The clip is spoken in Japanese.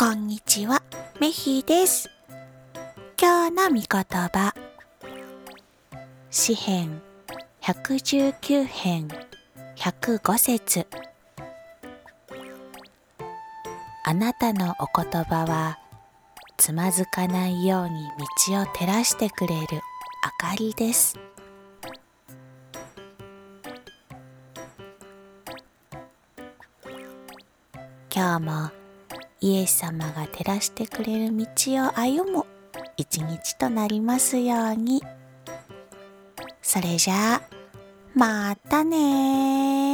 こんにちは、メヒです。今日の御言葉。詩編119編105節あなたのお言葉はつまずかないように道を照らしてくれる明かりです。今日もイエス様が照らしてくれる道を歩む一日となりますように。それじゃあ、またね